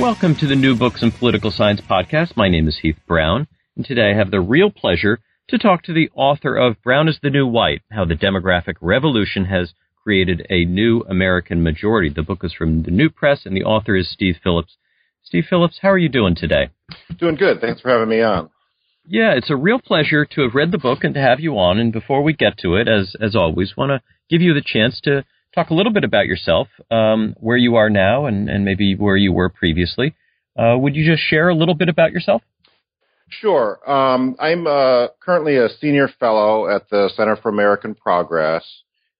Welcome to the New Books in Political Science podcast. My name is Heath Brown, and today I have the real pleasure to talk to the author of Brown is the New White How the Demographic Revolution Has Created a New American Majority. The book is from the New Press, and the author is Steve Phillips. Steve Phillips, how are you doing today? Doing good. Thanks for having me on. Yeah, it's a real pleasure to have read the book and to have you on. And before we get to it, as as always, want to give you the chance to talk a little bit about yourself, um, where you are now, and, and maybe where you were previously. Uh, would you just share a little bit about yourself? Sure. Um, I'm uh, currently a senior fellow at the Center for American Progress,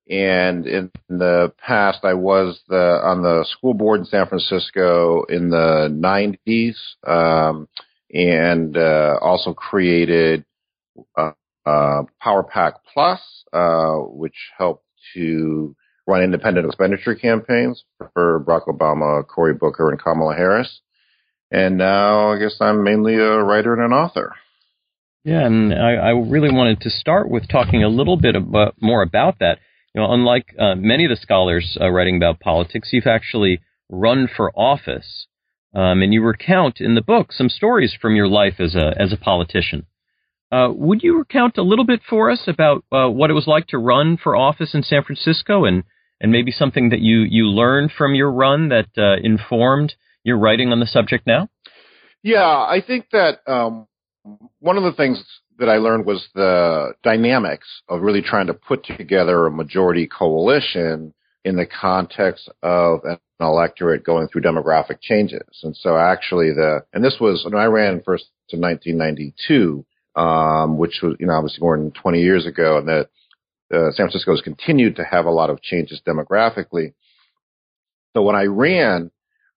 and in the past, I was the on the school board in San Francisco in the '90s, um, and uh, also created uh, uh, PowerPAC Plus, uh, which helped to run independent expenditure campaigns for Barack Obama, Cory Booker, and Kamala Harris. And now I guess I'm mainly a writer and an author. Yeah, and I, I really wanted to start with talking a little bit about, more about that. You know, unlike uh, many of the scholars uh, writing about politics, you've actually run for office, um, and you recount in the book some stories from your life as a as a politician. Uh, would you recount a little bit for us about uh, what it was like to run for office in San Francisco and and maybe something that you you learned from your run that uh, informed your writing on the subject now? Yeah, I think that um, one of the things that I learned was the dynamics of really trying to put together a majority coalition in the context of an electorate going through demographic changes. And so actually the, and this was, when I ran first in 1992, um, which was, you know, obviously more than 20 years ago, and that uh, San Francisco has continued to have a lot of changes demographically. So when I ran,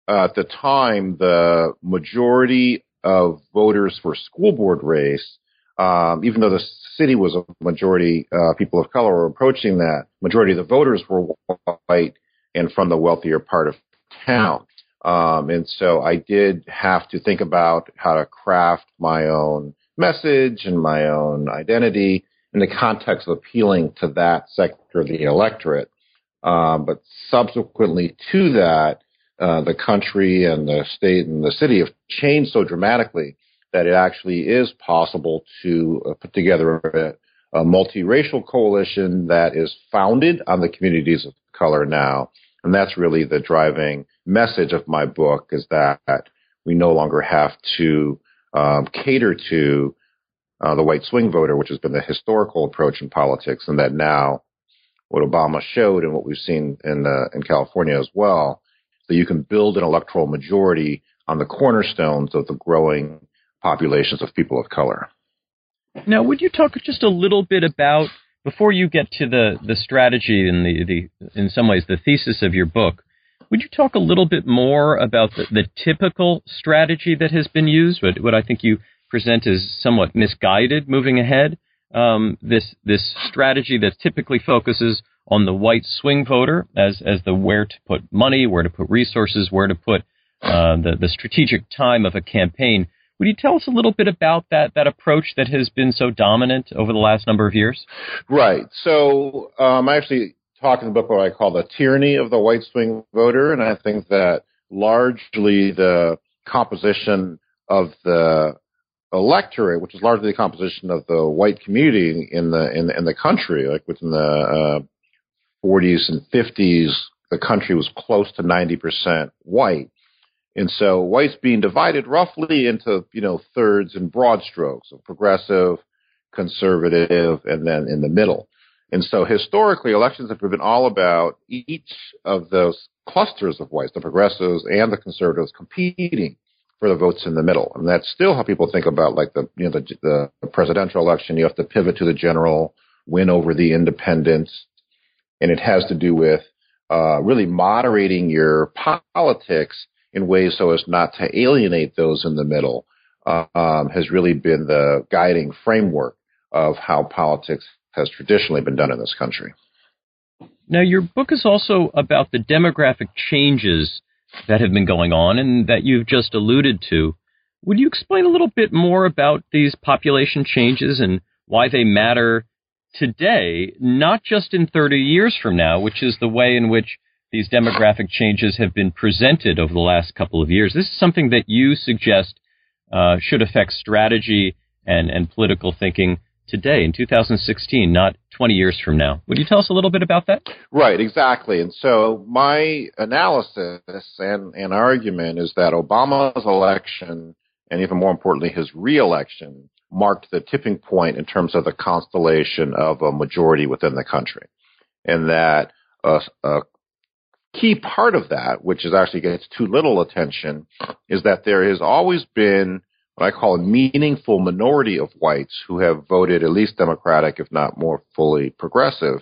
uh, at the time, the majority of voters for school board race, um, even though the city was a majority uh, people of color were approaching that, majority of the voters were white and from the wealthier part of town. Um, and so I did have to think about how to craft my own message and my own identity in the context of appealing to that sector of the electorate. Um, but subsequently to that, uh, the country and the state and the city have changed so dramatically that it actually is possible to uh, put together a, a, multiracial coalition that is founded on the communities of color now. And that's really the driving message of my book is that we no longer have to um, cater to uh, the white swing voter, which has been the historical approach in politics, and that now what Obama showed and what we've seen in in California as well, that you can build an electoral majority on the cornerstones of the growing populations of people of color. Now, would you talk just a little bit about before you get to the the strategy and the the in some ways the thesis of your book? Would you talk a little bit more about the, the typical strategy that has been used? What, what I think you present as somewhat misguided moving ahead. Um, this this strategy that typically focuses on the white swing voter as as the where to put money, where to put resources, where to put uh, the the strategic time of a campaign. Would you tell us a little bit about that that approach that has been so dominant over the last number of years? Right. So um, I actually talk in the book what I call the tyranny of the white swing voter, and I think that largely the composition of the electorate, which is largely the composition of the white community in the in the, in the country, like within the uh, 40s and 50s, the country was close to 90% white. And so whites being divided roughly into, you know, thirds and broad strokes of progressive, conservative, and then in the middle. And so historically, elections have been all about each of those clusters of whites, the progressives and the conservatives competing for the votes in the middle. And that's still how people think about like the you know the, the presidential election. You have to pivot to the general, win over the independents, and it has to do with uh, really moderating your politics in ways so as not to alienate those in the middle uh, um, has really been the guiding framework of how politics has traditionally been done in this country. Now, your book is also about the demographic changes that have been going on and that you've just alluded to. Would you explain a little bit more about these population changes and why they matter today, not just in 30 years from now, which is the way in which these demographic changes have been presented over the last couple of years? This is something that you suggest uh, should affect strategy and, and political thinking today in 2016, not 20 years from now. Would you tell us a little bit about that? Right, exactly. And so my analysis and, and argument is that Obama's election, and even more importantly, his reelection, marked the tipping point in terms of the constellation of a majority within the country. And that a, a key part of that, which is actually gets too little attention, is that there has always been what I call a meaningful minority of whites who have voted at least Democratic, if not more fully progressive.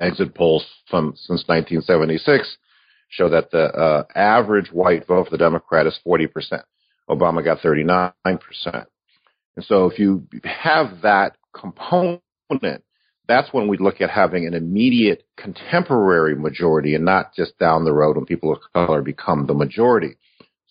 Exit polls from since 1976 show that the uh, average white vote for the Democrat is 40%. Obama got 39%. And so if you have that component, that's when we look at having an immediate contemporary majority and not just down the road when people of color become the majority.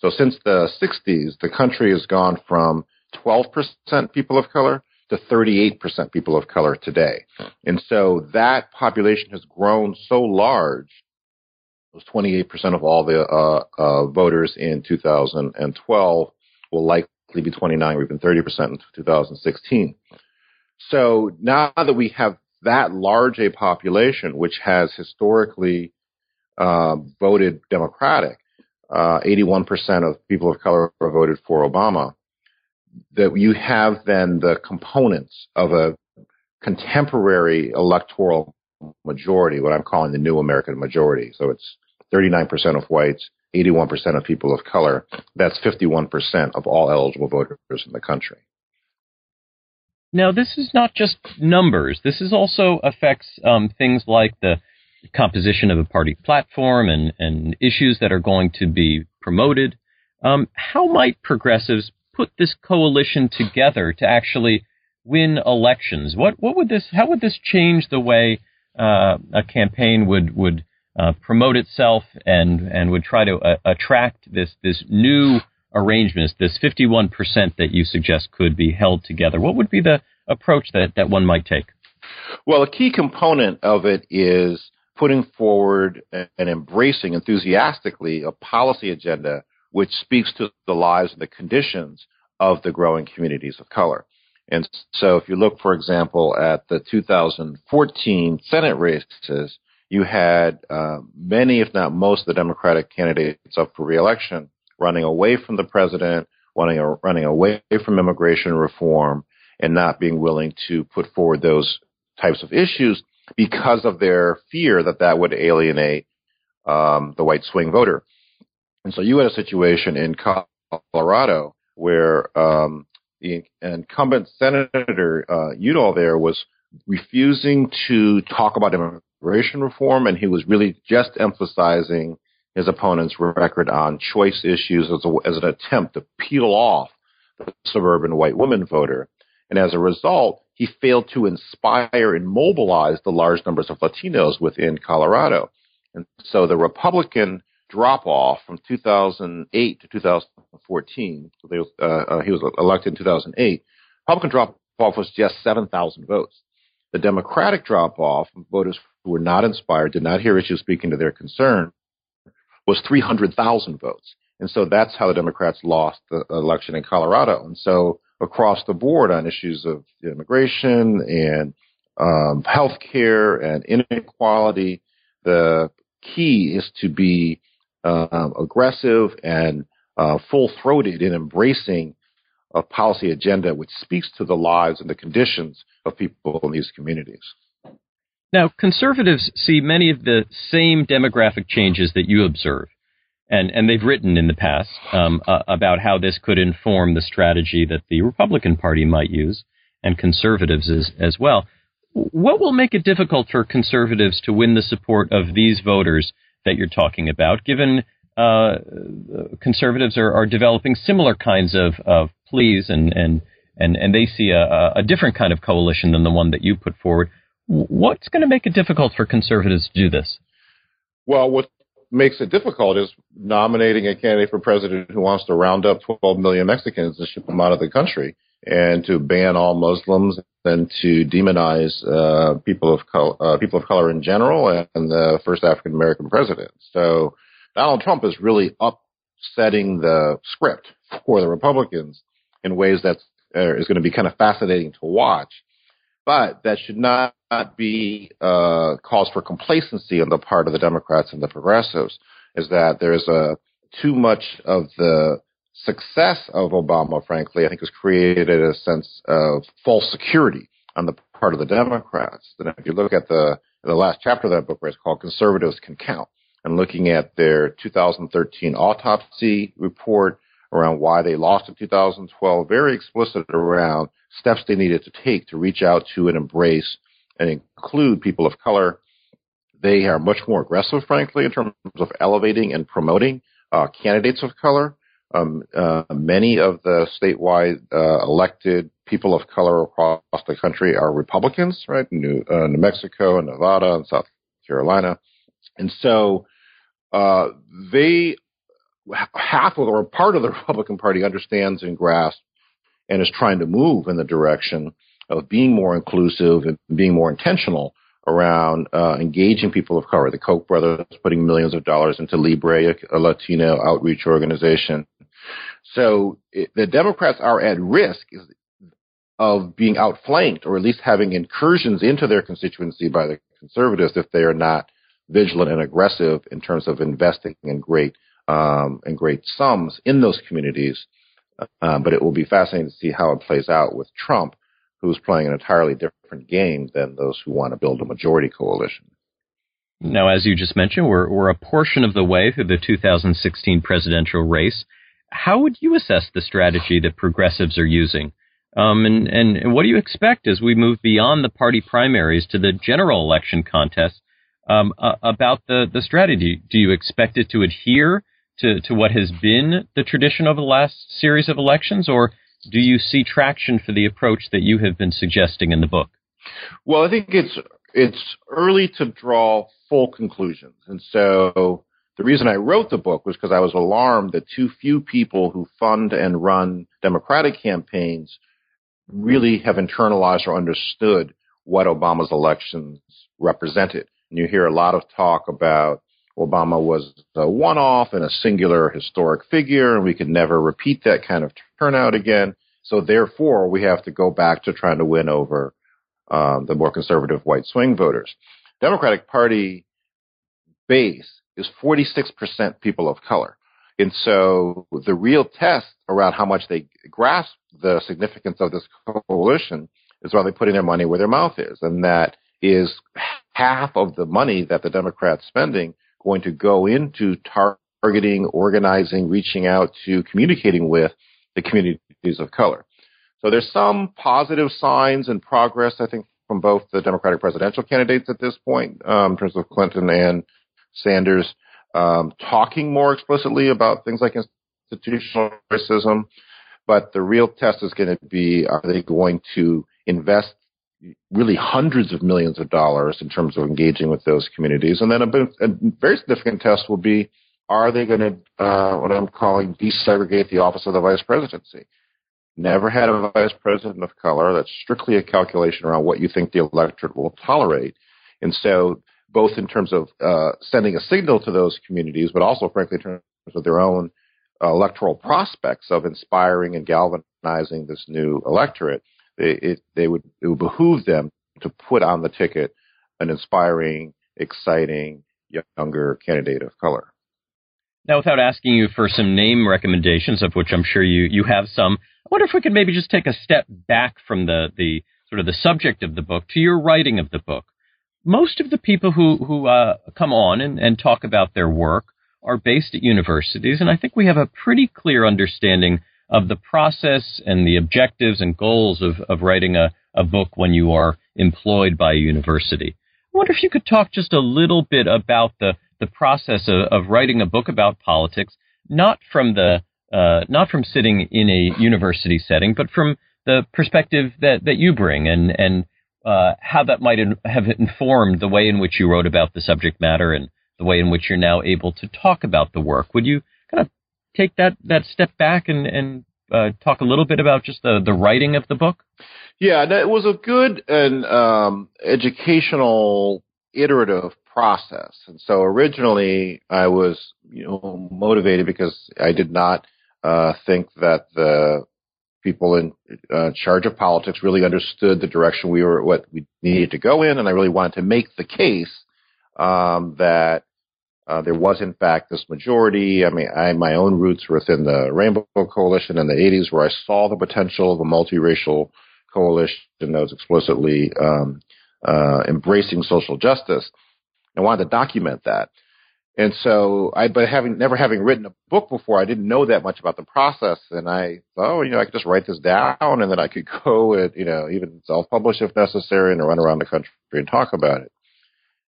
So since the 60s, the country has gone from 12% people of color to 38% people of color today. And so that population has grown so large. It was 28% of all the uh, uh, voters in 2012 will likely be 29 or even 30% in 2016. So now that we have that large a population, which has historically uh, voted Democratic, uh, 81% of people of color voted for Obama, that you have then the components of a contemporary electoral majority, what I'm calling the new American majority. So it's 39% of whites, 81% of people of color. That's 51% of all eligible voters in the country. Now, this is not just numbers. This is also affects um, things like the composition of a party platform and, and issues that are going to be promoted. Um, how might progressives put this coalition together to actually win elections? What what would this how would this change the way uh, a campaign would would uh, promote itself and and would try to uh, attract this this new arrangement, this 51% that you suggest could be held together? What would be the approach that, that one might take? Well, a key component of it is putting forward and embracing enthusiastically a policy agenda which speaks to the lives and the conditions of the growing communities of color. And so if you look, for example, at the 2014 Senate races, you had uh, many, if not most, of the Democratic candidates up for reelection running away from the president, running, running away from immigration reform, and not being willing to put forward those types of issues because of their fear that that would alienate um, the white swing voter. And so you had a situation in Colorado where um, the incumbent senator uh, Udall there was refusing to talk about immigration reform, and he was really just emphasizing his opponent's record on choice issues as, a, as an attempt to peel off the suburban white woman voter. And as a result, he failed to inspire and mobilize the large numbers of Latinos within Colorado. And so the Republican drop off from 2008 to 2014, so uh, uh, he was elected in 2008, Republican drop off was just 7,000 votes. The Democratic drop off, voters who were not inspired, did not hear issues speaking to their concern, was 300,000 votes. And so that's how the Democrats lost the election in Colorado. And so across the board on issues of immigration and um, health care and inequality, the key is to be uh, aggressive and uh, full throated in embracing a policy agenda which speaks to the lives and the conditions of people in these communities. Now, conservatives see many of the same demographic changes that you observe, and, and they've written in the past um, uh, about how this could inform the strategy that the Republican Party might use, and conservatives as, as well. What will make it difficult for conservatives to win the support of these voters that you're talking about, given uh, conservatives are, are developing similar kinds of, of pleas and, and, and, and they see a, a different kind of coalition than the one that you put forward. What's going to make it difficult for conservatives to do this? Well, what makes it difficult is nominating a candidate for president who wants to round up 12 million Mexicans and ship them out of the country and to ban all Muslims and to demonize uh, people of color, uh, people of color in general and the first African American president. So Donald Trump is really upsetting the script for the Republicans in ways that uh, is going to be kind of fascinating to watch. But that should not be uh, cause for complacency on the part of the Democrats and the progressives. Is that there's a too much of the success of Obama, frankly, I think has created a sense of false security on the part of the Democrats. And if you look at the the last chapter of that book, where it's called "Conservatives Can Count," and looking at their 2013 autopsy report around why they lost in 2012, very explicit around steps they needed to take to reach out to and embrace and include people of color. They are much more aggressive, frankly, in terms of elevating and promoting uh, candidates of color. Um, uh, many of the statewide uh, elected people of color across the country are Republicans, right? New, uh, New Mexico and Nevada and South Carolina. And so uh, they half of or part of the Republican Party understands and grasps and is trying to move in the direction of being more inclusive and being more intentional around uh, engaging people of color. The Koch brothers putting millions of dollars into Libre, a Latino outreach organization. So it, the Democrats are at risk of being outflanked or at least having incursions into their constituency by the conservatives if they are not vigilant and aggressive in terms of investing in great um, in great sums in those communities. Uh, but it will be fascinating to see how it plays out with Trump, who's playing an entirely different game than those who want to build a majority coalition. Now, as you just mentioned, we're, we're a portion of the way through the 2016 presidential race. How would you assess the strategy that progressives are using? Um, and, and what do you expect as we move beyond the party primaries to the general election contest um, uh, about the, the strategy? Do you expect it to adhere to, to what has been the tradition of the last series of elections, or do you see traction for the approach that you have been suggesting in the book? Well, I think it's it's early to draw full conclusions, and so the reason I wrote the book was because I was alarmed that too few people who fund and run Democratic campaigns really have internalized or understood what Obama's elections represented. And you hear a lot of talk about Obama was a one off and a singular historic figure, and we could never repeat that kind of turnout again. So, therefore, we have to go back to trying to win over um, the more conservative white swing voters. Democratic Party base is 46% people of color. And so the real test around how much they grasp the significance of this coalition is whether they're putting their money where their mouth is. And that is half of the money that the Democrats spending going to go into targeting, organizing, reaching out to, communicating with the communities of color. So there's some positive signs and progress, I think, from both the Democratic presidential candidates at this point, um, in terms of Clinton and Sanders, um, talking more explicitly about things like institutional racism. But the real test is going to be: Are they going to invest really hundreds of millions of dollars in terms of engaging with those communities. And then a, a very significant test will be, are they going to, uh, what I'm calling desegregate the office of the vice presidency? Never had a vice president of color. That's strictly a calculation around what you think the electorate will tolerate. And so both in terms of uh, sending a signal to those communities, but also, frankly, in terms of their own electoral prospects of inspiring and galvanizing this new electorate, they, it, they would it would behoove them to put on the ticket an inspiring, exciting, younger candidate of color. Now, without asking you for some name recommendations, of which I'm sure you, you have some, I wonder if we could maybe just take a step back from the, the sort of the subject of the book to your writing of the book. Most of the people who, who uh, come on and, and talk about their work are based at universities, and I think we have a pretty clear understanding of the process and the objectives and goals of, of writing a, a book when you are employed by a university. I wonder if you could talk just a little bit about the, the process of, of writing a book about politics, not from the uh, not from sitting in a university setting, but from the perspective that, that you bring and and uh, how that might in, have informed the way in which you wrote about the subject matter and the way in which you're now able to talk about the work. Would you take that that step back and and uh, talk a little bit about just the the writing of the book? Yeah, it was a good and um, educational iterative process. And so originally I was, you know, motivated because I did not uh, think that the people in uh, charge of politics really understood the direction we were, what we needed to go in, and I really wanted to make the case um, that uh, there was, in fact, this majority. I mean, I my own roots were within the Rainbow Coalition in the '80s, where I saw the potential of a multiracial coalition that was explicitly um, uh, embracing social justice. I wanted to document that. And so I, but having never having written a book before, I didn't know that much about the process. And I thought, oh, you know, I could just write this down and then I could go and, you know, even self-publish if necessary and run around the country and talk about it.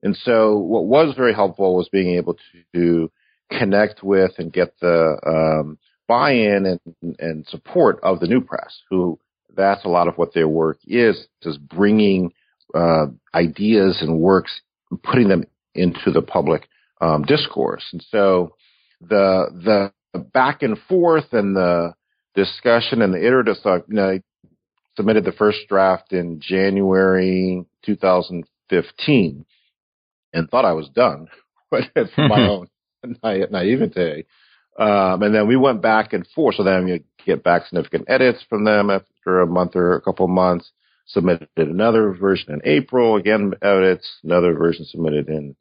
And so what was very helpful was being able to connect with and get the, um, buy-in and, and support of the new press, who that's a lot of what their work is, is bringing, uh, ideas and works, putting them into the public um, discourse. And so the the back and forth and the discussion and the iterative stuff, you know, I submitted the first draft in January 2015 and thought I was done for my own naivete. Um, and then we went back and forth. So then you get back significant edits from them after a month or a couple of months. Submitted another version in April, again edits, another version submitted in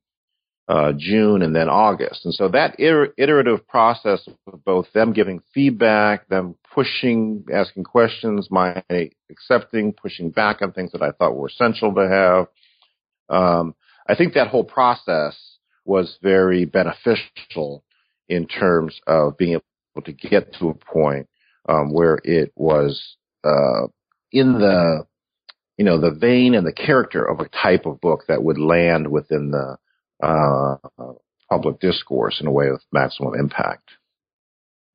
uh, June and then August. And so that iter- iterative process of both them giving feedback, them pushing, asking questions, my accepting, pushing back on things that I thought were essential to have. Um, I think that whole process was very beneficial in terms of being able to get to a point um, where it was uh, in the you know the vein and the character of a type of book that would land within the uh, public discourse in a way of maximum impact.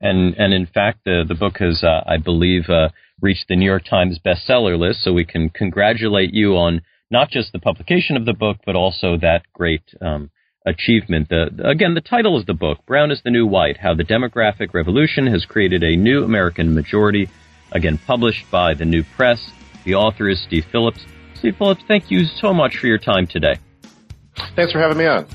And and in fact, the the book has, uh, I believe, uh, reached the New York Times bestseller list. So we can congratulate you on not just the publication of the book, but also that great um, achievement. The, again, the title of the book, "Brown is the New White: How the Demographic Revolution Has Created a New American Majority." Again, published by the New Press. The author is Steve Phillips. Steve Phillips, thank you so much for your time today. Thanks for having me on.